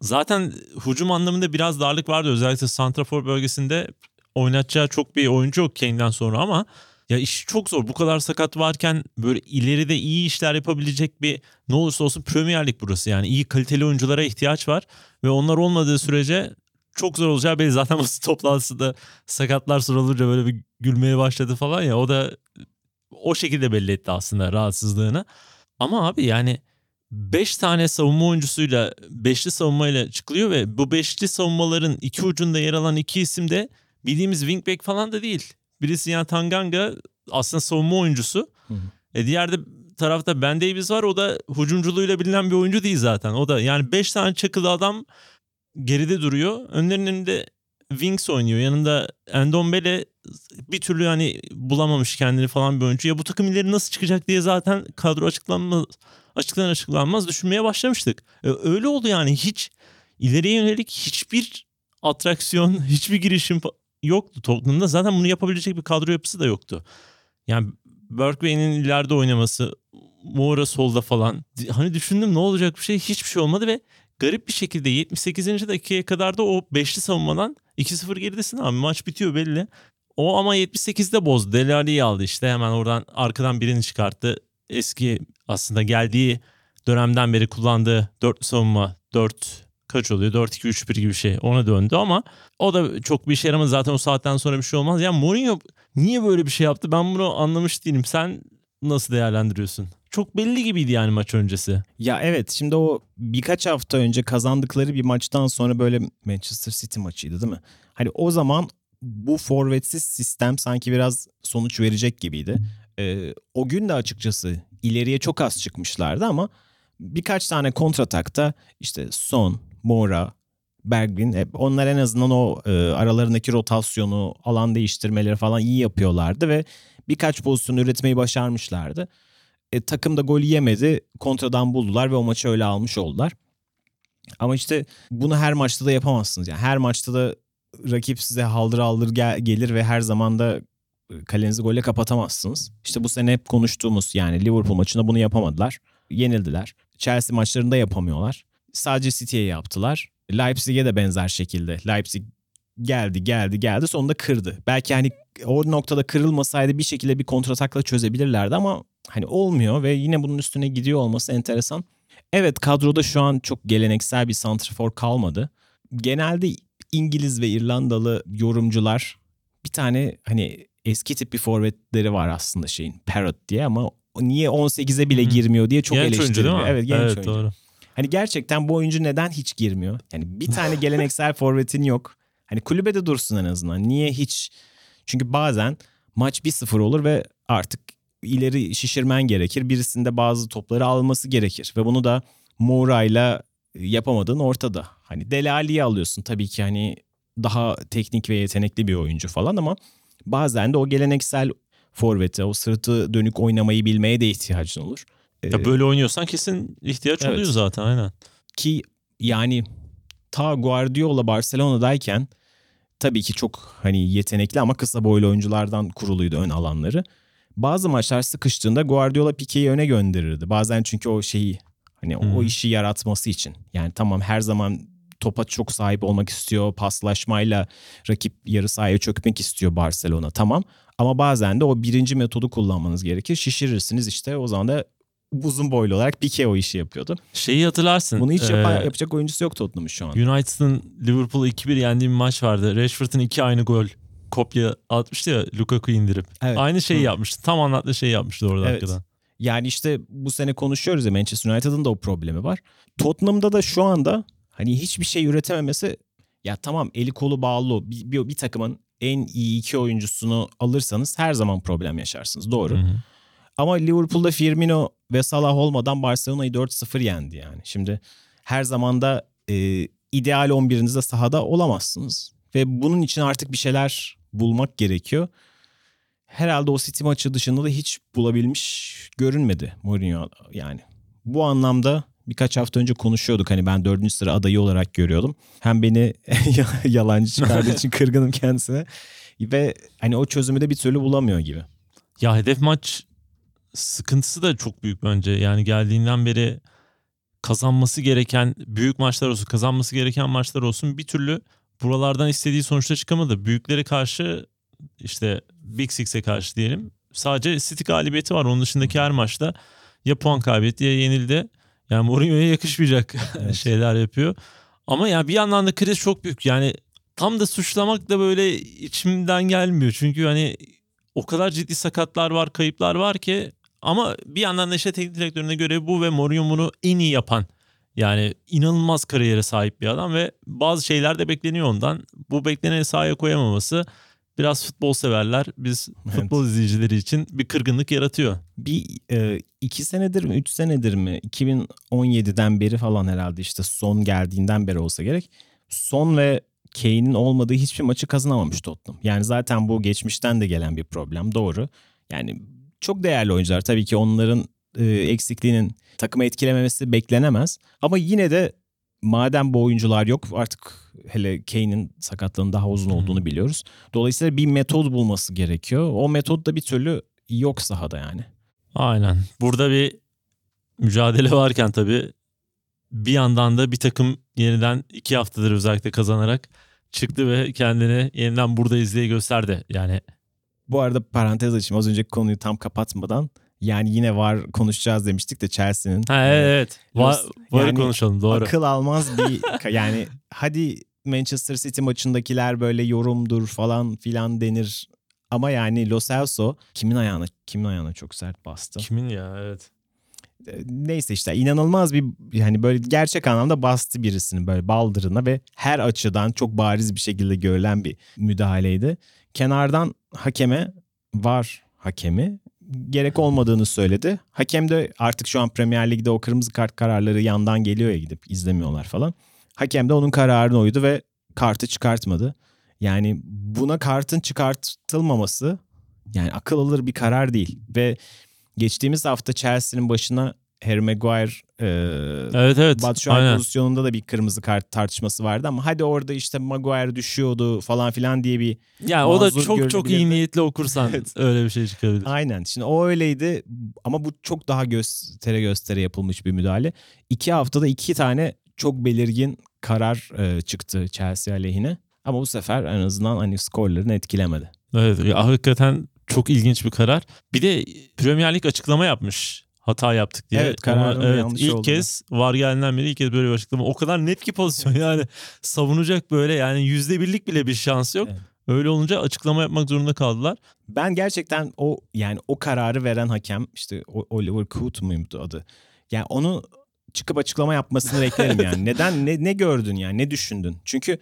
zaten hücum anlamında biraz darlık vardı. Özellikle Santrafor bölgesinde oynatacağı çok bir oyuncu yok Kane'den sonra ama ya iş çok zor. Bu kadar sakat varken böyle ileride iyi işler yapabilecek bir ne olursa olsun Premier Lig burası. Yani iyi kaliteli oyunculara ihtiyaç var ve onlar olmadığı sürece çok zor olacağı belli. Zaten basın toplantısında sakatlar sorulunca böyle bir gülmeye başladı falan ya. O da o şekilde belli etti aslında rahatsızlığını. Ama abi yani 5 tane savunma oyuncusuyla 5'li savunmayla çıkılıyor ve bu 5'li savunmaların iki ucunda yer alan iki isim de bildiğimiz wingback falan da değil. Birisi yani Tanganga aslında savunma oyuncusu. Hı hı. E diğer de tarafta Ben Davies var. O da hücumculuğuyla bilinen bir oyuncu değil zaten. O da yani 5 tane çakılı adam geride duruyor. Önlerinde Wings oynuyor. Yanında Endombele bir türlü hani bulamamış kendini falan bir oyuncu. Ya bu takım ileri nasıl çıkacak diye zaten kadro açıklanmaz, açıklanır açıklanmaz düşünmeye başlamıştık. E, öyle oldu yani hiç ileriye yönelik hiçbir atraksiyon, hiçbir girişim yoktu Tottenham'da. Zaten bunu yapabilecek bir kadro yapısı da yoktu. Yani Bergwijn'in ileride oynaması, Moura solda falan. Hani düşündüm ne olacak bir şey hiçbir şey olmadı ve garip bir şekilde 78. dakikaya kadar da o beşli savunmadan 2-0 geridesin abi maç bitiyor belli. O ama 78'de bozdu. Dele Alli'yi aldı işte hemen oradan arkadan birini çıkarttı. Eski aslında geldiği dönemden beri kullandığı 4 savunma 4 kaç oluyor 4-2-3-1 gibi bir şey ona döndü ama o da çok bir işe yaramadı. Zaten o saatten sonra bir şey olmaz. Ya Mourinho niye böyle bir şey yaptı ben bunu anlamış değilim. Sen nasıl değerlendiriyorsun? Çok belli gibiydi yani maç öncesi. Ya evet şimdi o birkaç hafta önce kazandıkları bir maçtan sonra böyle Manchester City maçıydı değil mi? Hani o zaman bu forvetsiz sistem sanki biraz sonuç verecek gibiydi. Ee, o gün de açıkçası ileriye çok az çıkmışlardı ama birkaç tane kontratakta işte Son, Moura, Bergwijn hep onlar en azından o e, aralarındaki rotasyonu, alan değiştirmeleri falan iyi yapıyorlardı ve birkaç pozisyon üretmeyi başarmışlardı. E, takım da gol yemedi. Kontradan buldular ve o maçı öyle almış oldular. Ama işte bunu her maçta da yapamazsınız. Yani her maçta da rakip size haldır haldır gel- gelir ve her zaman da kalenizi golle kapatamazsınız. İşte bu sene hep konuştuğumuz yani Liverpool maçında bunu yapamadılar. Yenildiler. Chelsea maçlarında yapamıyorlar. Sadece City'ye yaptılar. Leipzig'e de benzer şekilde. Leipzig geldi geldi geldi sonunda kırdı. Belki hani o noktada kırılmasaydı bir şekilde bir kontratakla çözebilirlerdi ama hani olmuyor ve yine bunun üstüne gidiyor olması enteresan. Evet kadroda şu an çok geleneksel bir santrafor kalmadı. Genelde İngiliz ve İrlandalı yorumcular bir tane hani eski tip bir forvetleri var aslında şeyin Parrot diye ama niye 18'e bile girmiyor diye çok genç oyuncu eleştiriliyor. mi? Evet genç evet, oyuncu. Doğru. Hani gerçekten bu oyuncu neden hiç girmiyor? Yani bir tane geleneksel forvetin yok. Hani kulübede dursun en azından. Niye hiç? Çünkü bazen maç 1-0 olur ve artık ileri şişirmen gerekir. Birisinde bazı topları alması gerekir. Ve bunu da Moura'yla yapamadığın ortada. Hani Dele Alli'yi alıyorsun. Tabii ki hani daha teknik ve yetenekli bir oyuncu falan ama bazen de o geleneksel forvete, o sırtı dönük oynamayı bilmeye de ihtiyacın olur. Ya Ee, böyle oynuyorsan kesin ihtiyaç Evet. oluyor zaten aynen. ki yani ta Guardiola Barcelona'dayken tabii ki çok hani yetenekli ama kısa boylu oyunculardan kuruluydu ön alanları. Bazı maçlar sıkıştığında Guardiola Pique'yi öne gönderirdi. Bazen çünkü o şeyi hani o Hı. işi yaratması için. Yani tamam her zaman topa çok sahip olmak istiyor. Paslaşmayla rakip yarı sahaya çökmek istiyor Barcelona tamam. Ama bazen de o birinci metodu kullanmanız gerekir. Şişirirsiniz işte o zaman da uzun boylu olarak Pique o işi yapıyordu. Şeyi hatırlarsın. Bunu hiç e, yapa- yapacak oyuncusu yok Tottenham'ın şu an. United'ın Liverpool'u 2-1 yendiği bir maç vardı. Rashford'un iki aynı gol kopya atmıştı ya Lukaku indirip. Evet. Aynı şeyi Hı. yapmıştı. Tam anlattığı şeyi yapmıştı orada Evet. hakikaten. Yani işte bu sene konuşuyoruz ya Manchester United'ın da o problemi var. Tottenham'da da şu anda hani hiçbir şey üretememesi ya tamam eli kolu bağlı bir, bir, bir takımın en iyi iki oyuncusunu alırsanız her zaman problem yaşarsınız doğru. Hı hı. Ama Liverpool'da Firmino ve Salah olmadan Barcelona'yı 4-0 yendi yani. Şimdi her zaman da e, ideal 11'inizde sahada olamazsınız. Ve bunun için artık bir şeyler bulmak gerekiyor. Herhalde o City maçı dışında da hiç bulabilmiş görünmedi Mourinho yani. Bu anlamda birkaç hafta önce konuşuyorduk. Hani ben dördüncü sıra adayı olarak görüyordum. Hem beni yalancı çıkardığı için kırgınım kendisine. Ve hani o çözümü de bir türlü bulamıyor gibi. Ya hedef maç sıkıntısı da çok büyük bence. Yani geldiğinden beri kazanması gereken büyük maçlar olsun, kazanması gereken maçlar olsun bir türlü buralardan istediği sonuçta çıkamadı. Büyüklere karşı işte Big Six'e karşı diyelim sadece City galibiyeti var. Onun dışındaki her maçta ya puan kaybetti ya yenildi. Yani Mourinho'ya yakışmayacak evet. şeyler yapıyor. Ama ya bir yandan da kriz çok büyük. Yani tam da suçlamak da böyle içimden gelmiyor. Çünkü hani o kadar ciddi sakatlar var, kayıplar var ki ama bir yandan da işte teknik direktörüne göre bu ve Mourinho bunu en iyi yapan yani inanılmaz kariyere sahip bir adam ve bazı şeyler de bekleniyor ondan. Bu bekleneni sahaya koyamaması biraz futbol severler, biz evet. futbol izleyicileri için bir kırgınlık yaratıyor. Bir e, iki senedir mi, üç senedir mi, 2017'den beri falan herhalde işte son geldiğinden beri olsa gerek. Son ve Kane'in olmadığı hiçbir maçı kazanamamış Tottenham. Yani zaten bu geçmişten de gelen bir problem doğru. Yani çok değerli oyuncular tabii ki onların e, eksikliğinin takımı etkilememesi beklenemez. Ama yine de madem bu oyuncular yok artık hele Kane'in sakatlığının daha uzun olduğunu biliyoruz. Dolayısıyla bir metod bulması gerekiyor. O metod da bir türlü yok sahada yani. Aynen. Burada bir mücadele varken tabii bir yandan da bir takım yeniden iki haftadır özellikle kazanarak çıktı ve kendini yeniden burada izleye gösterdi. Yani bu arada parantez açayım az önceki konuyu tam kapatmadan yani yine var konuşacağız demiştik de Chelsea'nin. Ha evet, evet. Var, var yani konuşalım doğru. Akıl almaz bir yani hadi Manchester City maçındakiler böyle yorumdur falan filan denir. Ama yani Lo Celso kimin ayağına kimin ayağına çok sert bastı. Kimin ya evet. Neyse işte inanılmaz bir yani böyle gerçek anlamda bastı birisini böyle baldırına ve her açıdan çok bariz bir şekilde görülen bir müdahaleydi. Kenardan hakeme var hakemi gerek olmadığını söyledi. Hakem de artık şu an Premier Lig'de o kırmızı kart kararları yandan geliyor ya gidip izlemiyorlar falan. Hakem de onun kararına uydu ve kartı çıkartmadı. Yani buna kartın çıkartılmaması yani akıl alır bir karar değil. Ve geçtiğimiz hafta Chelsea'nin başına Harry Maguire e, evet, evet, Batshuayi pozisyonunda da bir kırmızı kart tartışması vardı ama hadi orada işte Maguire düşüyordu falan filan diye bir Ya o da çok çok iyi niyetli okursan evet. öyle bir şey çıkabilir. Aynen. Şimdi o öyleydi ama bu çok daha göstere göstere yapılmış bir müdahale. İki haftada iki tane çok belirgin karar e, çıktı Chelsea aleyhine. Ama bu sefer en azından hani skorlarını etkilemedi. Evet ya, hakikaten çok ilginç bir karar. Bir de Premier Lig açıklama yapmış hata yaptık diye. Evet kararın evet, yanlış ilk oldu. kez var gelenden beri ilk kez böyle bir açıklama. O kadar net ki pozisyon yani savunacak böyle yani yüzde birlik bile bir şans yok. Evet. Öyle olunca açıklama yapmak zorunda kaldılar. Ben gerçekten o yani o kararı veren hakem işte Oliver Coot muydu adı? Yani onu çıkıp açıklama yapmasını beklerim yani. Neden ne ne gördün yani ne düşündün? Çünkü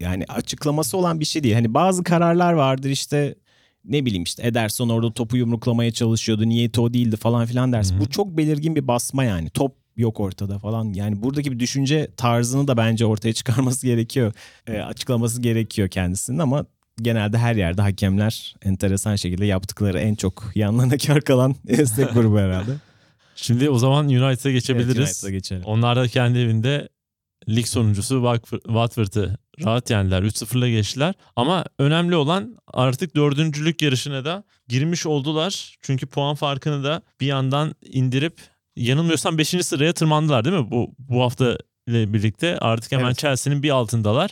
yani açıklaması olan bir şey değil. Hani bazı kararlar vardır işte ne bileyim işte Ederson orada topu yumruklamaya çalışıyordu. Niyeti o değildi falan filan dersin. Bu çok belirgin bir basma yani. Top yok ortada falan. Yani buradaki bir düşünce tarzını da bence ortaya çıkarması gerekiyor. E, açıklaması gerekiyor kendisinin ama genelde her yerde hakemler enteresan şekilde yaptıkları en çok yanlarına kar kalan destek grubu herhalde. Şimdi o zaman United'a geçebiliriz. Evet, United'a geçelim. Onlar da kendi evinde lig sonuncusu Watford'ı rahat yendiler. 3-0'la geçtiler. Ama önemli olan artık dördüncülük yarışına da girmiş oldular. Çünkü puan farkını da bir yandan indirip yanılmıyorsam 5. sıraya tırmandılar değil mi? Bu, bu hafta ile birlikte artık hemen evet. Chelsea'nin bir altındalar.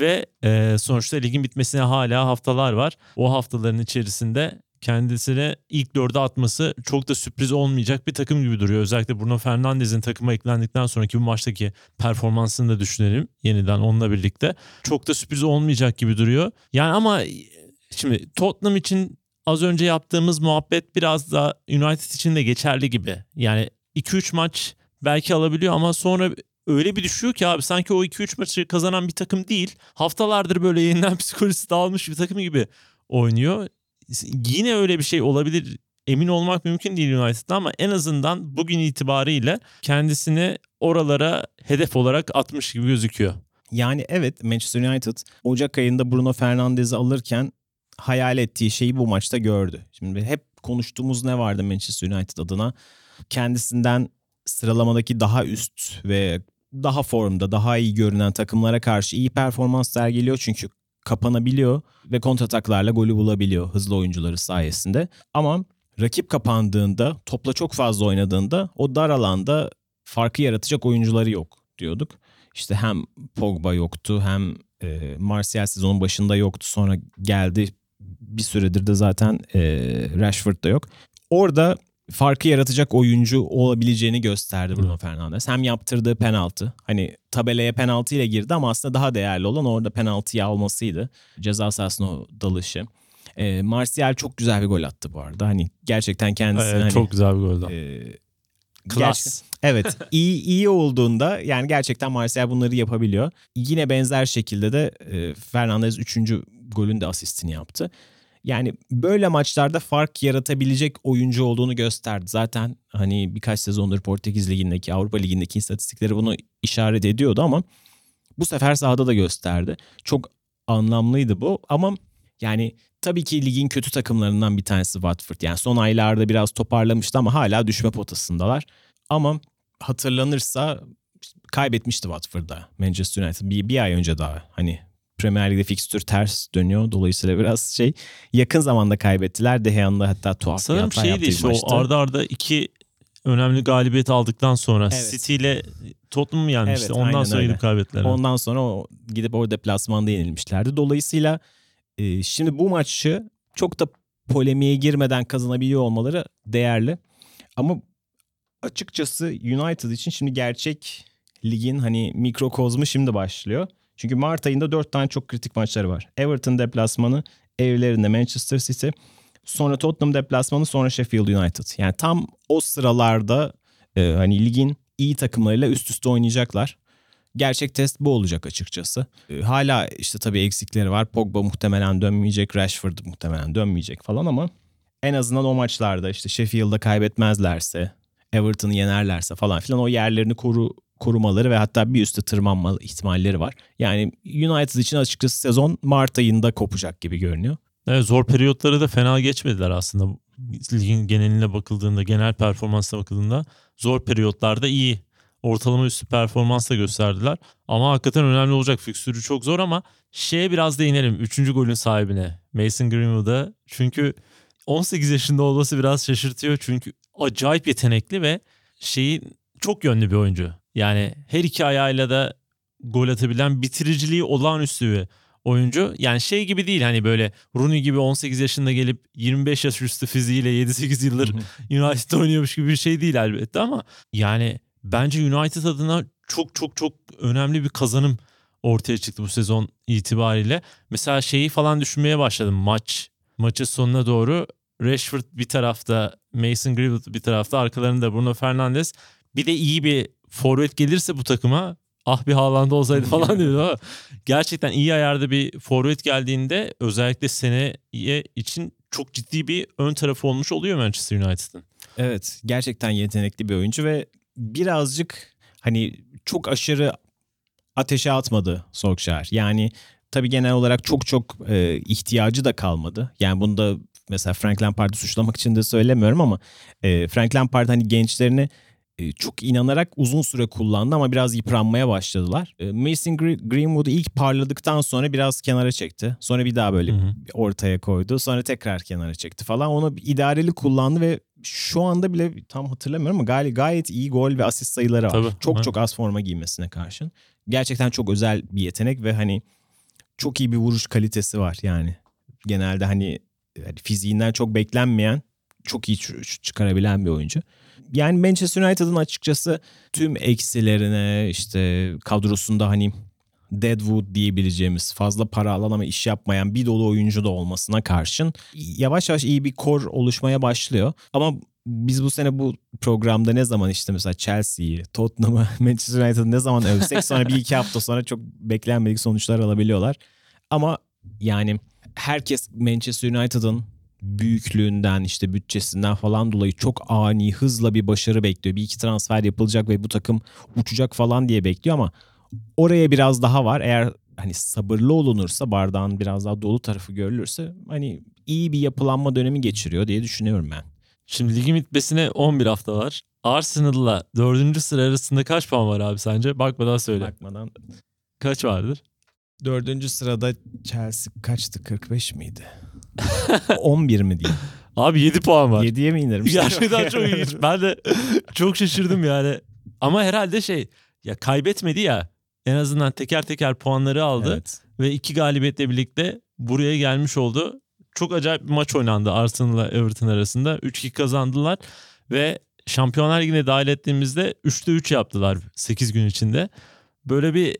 Ve e, sonuçta ligin bitmesine hala haftalar var. O haftaların içerisinde kendisine ilk dörde atması çok da sürpriz olmayacak bir takım gibi duruyor. Özellikle Bruno Fernandes'in takıma eklendikten sonraki bu maçtaki performansını da düşünelim yeniden onunla birlikte. Çok da sürpriz olmayacak gibi duruyor. Yani ama şimdi Tottenham için az önce yaptığımız muhabbet biraz da United için de geçerli gibi. Yani 2-3 maç belki alabiliyor ama sonra öyle bir düşüyor ki abi sanki o 2-3 maçı kazanan bir takım değil. Haftalardır böyle yeniden psikolojisi dağılmış bir takım gibi oynuyor yine öyle bir şey olabilir emin olmak mümkün değil United'da ama en azından bugün itibariyle kendisini oralara hedef olarak atmış gibi gözüküyor. Yani evet Manchester United Ocak ayında Bruno Fernandes'i alırken hayal ettiği şeyi bu maçta gördü. Şimdi hep konuştuğumuz ne vardı Manchester United adına? Kendisinden sıralamadaki daha üst ve daha formda, daha iyi görünen takımlara karşı iyi performans sergiliyor çünkü kapanabiliyor ve kontrataklarla golü bulabiliyor hızlı oyuncuları sayesinde. Ama rakip kapandığında, topla çok fazla oynadığında o dar alanda farkı yaratacak oyuncuları yok diyorduk. İşte hem Pogba yoktu hem e, Martial sezonun başında yoktu. Sonra geldi bir süredir de zaten e, Rashford da yok. Orada farkı yaratacak oyuncu olabileceğini gösterdi Bruno Fernandes. Hem yaptırdığı penaltı. Hani tabelaya penaltı ile girdi ama aslında daha değerli olan orada penaltıyı almasıydı. Ceza sahasına o dalışı. E, Martial çok güzel bir gol attı bu arada. Hani gerçekten kendisi Evet, hani, çok güzel bir gol. e, Klas. Evet iyi iyi olduğunda yani gerçekten Martial bunları yapabiliyor. Yine benzer şekilde de e, Fernandes 3. golün de asistini yaptı. Yani böyle maçlarda fark yaratabilecek oyuncu olduğunu gösterdi. Zaten hani birkaç sezondur Portekiz Ligi'ndeki, Avrupa Ligi'ndeki istatistikleri bunu işaret ediyordu ama bu sefer sahada da gösterdi. Çok anlamlıydı bu ama yani tabii ki ligin kötü takımlarından bir tanesi Watford. Yani son aylarda biraz toparlamıştı ama hala düşme potasındalar. Ama hatırlanırsa kaybetmişti Watford'da Manchester United bir, bir ay önce daha. Hani Premier Lig'de fikstür ters dönüyor. Dolayısıyla biraz şey yakın zamanda kaybettiler. De Gea'nın da hatta tuhaf bir Sanırım hata şeydi yaptığı bir işte o arda arda iki önemli galibiyet aldıktan sonra Evet. City ile Tottenham mı yenmişti? Evet, Ondan sonra öyle. gidip kaybettiler. Ondan sonra o gidip o deplasmanda yenilmişlerdi. Dolayısıyla e, şimdi bu maçı çok da polemiğe girmeden kazanabiliyor olmaları değerli. Ama açıkçası United için şimdi gerçek ligin hani mikrokozmu şimdi başlıyor. Çünkü Mart ayında 4 tane çok kritik maçları var. Everton deplasmanı, evlerinde Manchester City, sonra Tottenham deplasmanı, sonra Sheffield United. Yani tam o sıralarda e, hani ligin iyi takımlarıyla üst üste oynayacaklar. Gerçek test bu olacak açıkçası. E, hala işte tabii eksikleri var. Pogba muhtemelen dönmeyecek, Rashford muhtemelen dönmeyecek falan ama en azından o maçlarda işte Sheffield'da kaybetmezlerse, Everton'ı yenerlerse falan filan o yerlerini koru korumaları ve hatta bir üste tırmanma ihtimalleri var. Yani United için açıkçası sezon Mart ayında kopacak gibi görünüyor. Evet, zor periyotları da fena geçmediler aslında. Ligin geneline bakıldığında, genel performansına bakıldığında zor periyotlarda iyi. Ortalama üstü performans da gösterdiler. Ama hakikaten önemli olacak. Fikstürü çok zor ama şeye biraz değinelim. Üçüncü golün sahibine. Mason Greenwood'a. Çünkü 18 yaşında olması biraz şaşırtıyor. Çünkü acayip yetenekli ve şeyi çok yönlü bir oyuncu. Yani her iki ayağıyla da gol atabilen bitiriciliği olağanüstü bir oyuncu. Yani şey gibi değil hani böyle Rooney gibi 18 yaşında gelip 25 yaş üstü fiziğiyle 7-8 yıldır United oynuyormuş gibi bir şey değil elbette ama yani bence United adına çok çok çok önemli bir kazanım ortaya çıktı bu sezon itibariyle. Mesela şeyi falan düşünmeye başladım maç maçın sonuna doğru Rashford bir tarafta, Mason Greenwood bir tarafta, arkalarında Bruno Fernandes. Bir de iyi bir forvet gelirse bu takıma ah bir Haaland olsaydı falan diyordu ama gerçekten iyi ayarda bir forvet geldiğinde özellikle seneye için çok ciddi bir ön tarafı olmuş oluyor Manchester United'ın. Evet gerçekten yetenekli bir oyuncu ve birazcık hani çok aşırı ateşe atmadı Solskjaer. Yani tabii genel olarak çok çok e, ihtiyacı da kalmadı. Yani bunu da mesela Frank Lampard'ı suçlamak için de söylemiyorum ama e, Frank Lampard hani gençlerini çok inanarak uzun süre kullandı ama biraz yıpranmaya başladılar. E, Mason Gre- Greenwood'u ilk parladıktan sonra biraz kenara çekti. Sonra bir daha böyle Hı hı. ortaya koydu. Sonra tekrar kenara çekti falan. Onu idareli kullandı ve şu anda bile tam hatırlamıyorum ama gayet, gayet iyi gol ve asist sayıları var. Tabii, çok evet. çok az forma giymesine karşın. Gerçekten çok özel bir yetenek ve hani çok iyi bir vuruş kalitesi var yani. Genelde hani, hani fiziğinden çok beklenmeyen çok iyi çıkarabilen bir oyuncu. Yani Manchester United'ın açıkçası tüm eksilerine işte kadrosunda hani Deadwood diyebileceğimiz fazla para alan ama iş yapmayan bir dolu oyuncu da olmasına karşın yavaş yavaş iyi bir kor oluşmaya başlıyor. Ama biz bu sene bu programda ne zaman işte mesela Chelsea'yi, Tottenham'ı, Manchester United'ı ne zaman övsek sonra bir iki hafta sonra çok beklenmedik sonuçlar alabiliyorlar. Ama yani herkes Manchester United'ın büyüklüğünden işte bütçesinden falan dolayı çok ani hızla bir başarı bekliyor. Bir iki transfer yapılacak ve bu takım uçacak falan diye bekliyor ama Oraya biraz daha var. Eğer hani sabırlı olunursa bardağın biraz daha dolu tarafı görülürse hani iyi bir yapılanma dönemi geçiriyor diye düşünüyorum ben. Şimdi ligin bitmesine 11 hafta var. Arsenal'la 4. sıra arasında kaç puan var abi sence? Bakmadan söyle. Bakmadan Kaç vardır? dördüncü sırada Chelsea kaçtı? 45 miydi? 11 mi diyeyim? Abi 7 puan var. 7'ye mi indirmişler? Gerçekten çok ilginç. Ben de çok şaşırdım yani. Ama herhalde şey ya kaybetmedi ya. En azından teker teker puanları aldı Evet. ve iki galibiyetle birlikte buraya gelmiş oldu. Çok acayip bir maç oynandı Arsenal'la Everton arasında. 3-2 kazandılar ve Şampiyonlar Ligi'ne dahil ettiğimizde 3'te 3 yaptılar 8 gün içinde. Böyle bir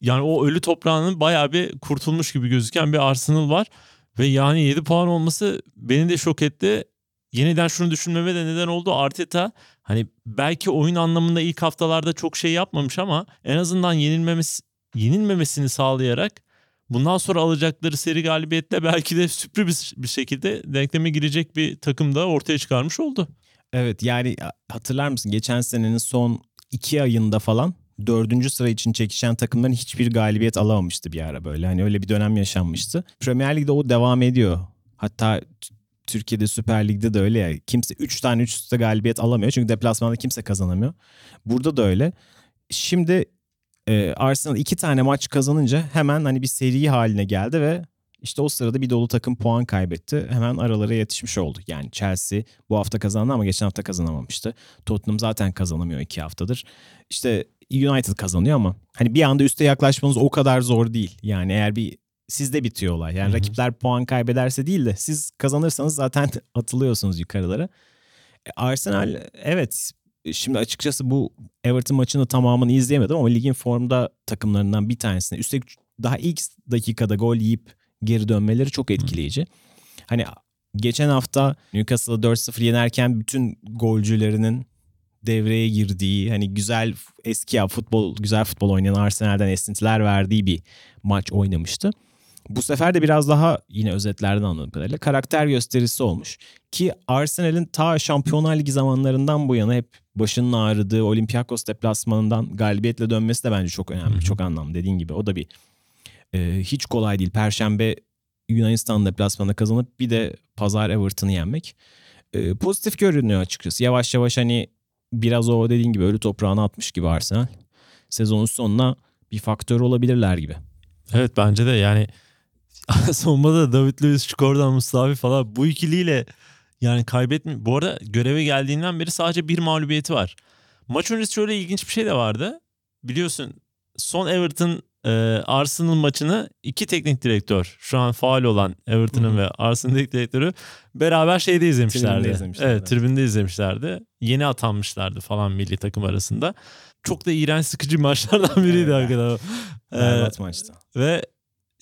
yani o ölü toprağının bayağı bir kurtulmuş gibi gözüken bir Arsenal var. Ve yani 7 puan olması beni de şok etti. Yeniden şunu düşünmeme de neden oldu. Arteta hani belki oyun anlamında ilk haftalarda çok şey yapmamış ama en azından yenilmemesi, yenilmemesini sağlayarak bundan sonra alacakları seri galibiyetle belki de sürpriz bir şekilde denkleme girecek bir takım da ortaya çıkarmış oldu. Evet yani hatırlar mısın geçen senenin son iki ayında falan dördüncü sıra için çekişen takımların hiçbir galibiyet alamamıştı bir ara böyle. Hani öyle bir dönem yaşanmıştı. Premier Lig'de o devam ediyor. Hatta Türkiye'de Süper Lig'de de öyle ya. Kimse 3 tane üst üste galibiyet alamıyor. Çünkü deplasmanda kimse kazanamıyor. Burada da öyle. Şimdi e, Arsenal iki tane maç kazanınca hemen hani bir seri haline geldi ve işte o sırada bir dolu takım puan kaybetti. Hemen aralara yetişmiş oldu. Yani Chelsea bu hafta kazandı ama geçen hafta kazanamamıştı. Tottenham zaten kazanamıyor iki haftadır. İşte United kazanıyor ama hani bir anda üste yaklaşmanız o kadar zor değil. Yani eğer bir sizde bitiyor olay. Yani Hı hı. rakipler puan kaybederse değil de siz kazanırsanız zaten atılıyorsunuz yukarılara. E, Arsenal evet şimdi açıkçası bu Everton maçını tamamını izleyemedim ama ligin formda takımlarından bir tanesine. Üstelik daha ilk dakikada gol yiyip geri dönmeleri çok etkileyici. Hani geçen hafta Newcastle'ı 4-0 yenerken bütün golcülerinin devreye girdiği hani güzel eski ya futbol güzel futbol oynayan Arsenal'den esintiler verdiği bir maç oynamıştı. Bu sefer de biraz daha yine özetlerden anladığım kadarıyla karakter gösterisi olmuş. Ki Arsenal'in ta Şampiyonlar Ligi zamanlarından bu yana hep başının ağrıdığı Olympiakos deplasmanından galibiyetle dönmesi de bence çok önemli. Hı hı. Çok anlamlı dediğin gibi. O da bir e, hiç kolay değil. Perşembe Yunanistan deplasmanında kazanıp bir de pazar Everton'ı yenmek. E, pozitif görünüyor açıkçası. Yavaş yavaş hani biraz o dediğin gibi ölü toprağına atmış gibi Arsenal. Sezonun sonuna bir faktör olabilirler gibi. Evet bence de yani savunmada David Luiz, Şkordan, Mustafi falan bu ikiliyle yani kaybetmi. Bu arada göreve geldiğinden beri sadece bir mağlubiyeti var. Maç öncesi şöyle ilginç bir şey de vardı. Biliyorsun son Everton e, Arsenal maçını iki teknik direktör şu an faal olan Everton'ın ve Arsenal teknik direktörü beraber şeyde izlemişlerdi. Tribünde izlemişlerdi. Evet tribünde izlemişlerdi. Yeni atanmışlardı falan milli takım arasında. Çok da iğrenç sıkıcı maçlardan biriydi Evet. hakikaten. Ee, maçta. ve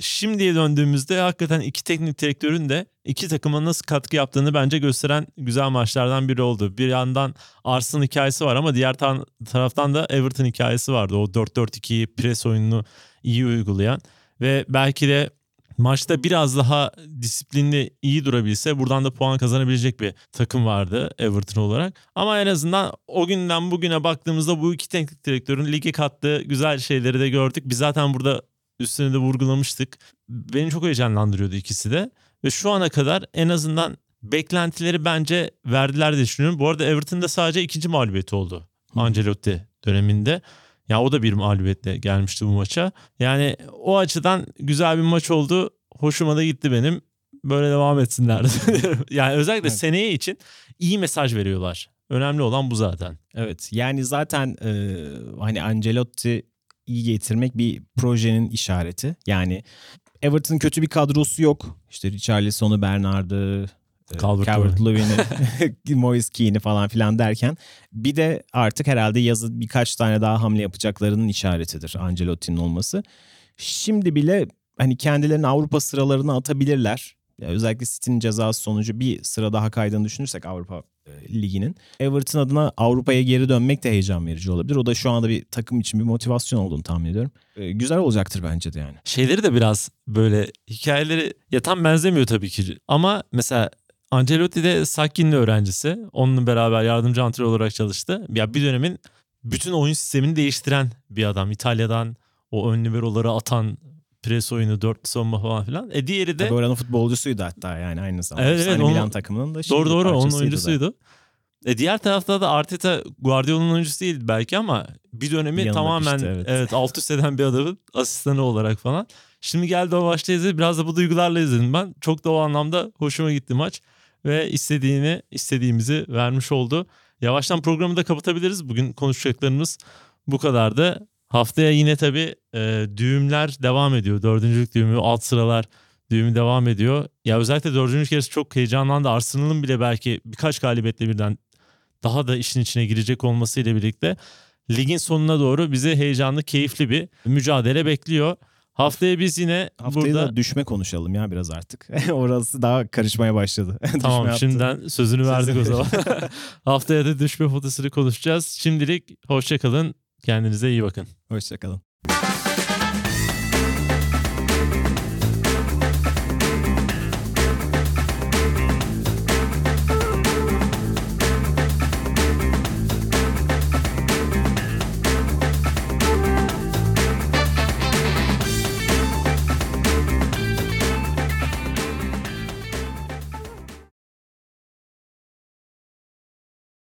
şimdiye döndüğümüzde hakikaten iki teknik direktörün de iki takıma nasıl katkı yaptığını bence gösteren güzel maçlardan biri oldu. Bir yandan Arsenal hikayesi var ama diğer tan- taraftan da Everton hikayesi vardı. O 4-4-2'yi pres oyununu iyi uygulayan ve belki de maçta biraz daha disiplinli iyi durabilse buradan da puan kazanabilecek bir takım vardı Everton olarak. Ama en azından o günden bugüne baktığımızda bu iki teknik direktörün lige kattığı güzel şeyleri de gördük. Biz zaten burada üstüne de vurgulamıştık. Beni çok heyecanlandırıyordu ikisi de. Ve şu ana kadar en azından beklentileri bence verdiler diye düşünüyorum. Bu arada Everton'da sadece ikinci mağlubiyeti oldu. Ancelotti döneminde. Ya o da bir mağlubiyetle gelmişti bu maça. Yani o açıdan güzel bir maç oldu. Hoşuma da gitti benim. Böyle devam etsinler. yani özellikle Evet. seneye için iyi mesaj veriyorlar. Önemli olan bu zaten. Evet yani zaten e, hani Ancelotti iyi getirmek bir projenin işareti. Yani Everton'ın kötü bir kadrosu yok. İşte Richarlison'u, Bernard'ı. Calvert-Lewin'i, Moise Keane'i falan filan derken bir de artık herhalde yazı birkaç tane daha hamle yapacaklarının işaretidir Ancelotti'nin olması. Şimdi bile hani kendilerini Avrupa sıralarına atabilirler. Ya özellikle City'nin cezası sonucu bir sıra daha kaydığını düşünürsek Avrupa e, Ligi'nin. Everton adına Avrupa'ya geri dönmek de heyecan verici olabilir. O da şu anda bir takım için bir motivasyon olduğunu tahmin ediyorum. E, güzel olacaktır bence de yani. şeyleri de biraz böyle hikayeleri ya tam benzemiyor tabii ki. Ama mesela Ancelotti de Sakkin'in öğrencisi. Onunla beraber yardımcı antrenör olarak çalıştı. Ya bir dönemin bütün oyun sistemini değiştiren bir adam. İtalya'dan o ön liberoları atan pres oyunu, dörtlü savunma falan filan. E diğeri de Tabii oranın futbolcusuydu hatta yani aynı zamanda. Evet, evet, Efsane onun- Milan takımının da doğru doğru onun da. oyuncusuydu. E diğer tarafta da Arteta Guardiola'nın oyuncusu değil belki ama bir dönemi Yanına tamamen pişti, evet. evet. alt üst eden bir adamın asistanı olarak falan. Şimdi geldi o maçta izledi. Biraz da bu duygularla izledim ben. Çok da o anlamda hoşuma gitti maç. Ve istediğini, istediğimizi vermiş oldu. Yavaştan programı da kapatabiliriz. Bugün konuşacaklarımız bu kadardı. Haftaya yine tabii e, düğümler devam ediyor. Dördüncülük düğümü, alt sıralar düğümü devam ediyor. Ya özellikle dördüncü kez çok heyecanlandı. Arsenal'ın bile belki birkaç galibiyetle birden daha da işin içine girecek olmasıyla birlikte ligin sonuna doğru bizi heyecanlı, keyifli bir mücadele bekliyor. Haftaya biz yine Haftaya burada da düşme konuşalım ya biraz artık. Orası daha karışmaya başladı. Düşme tamam yaptı. şimdiden sözünü verdik o zaman. Haftaya da düşme fotoğrafını konuşacağız. Şimdilik hoşçakalın. Kendinize iyi bakın. Hoşçakalın.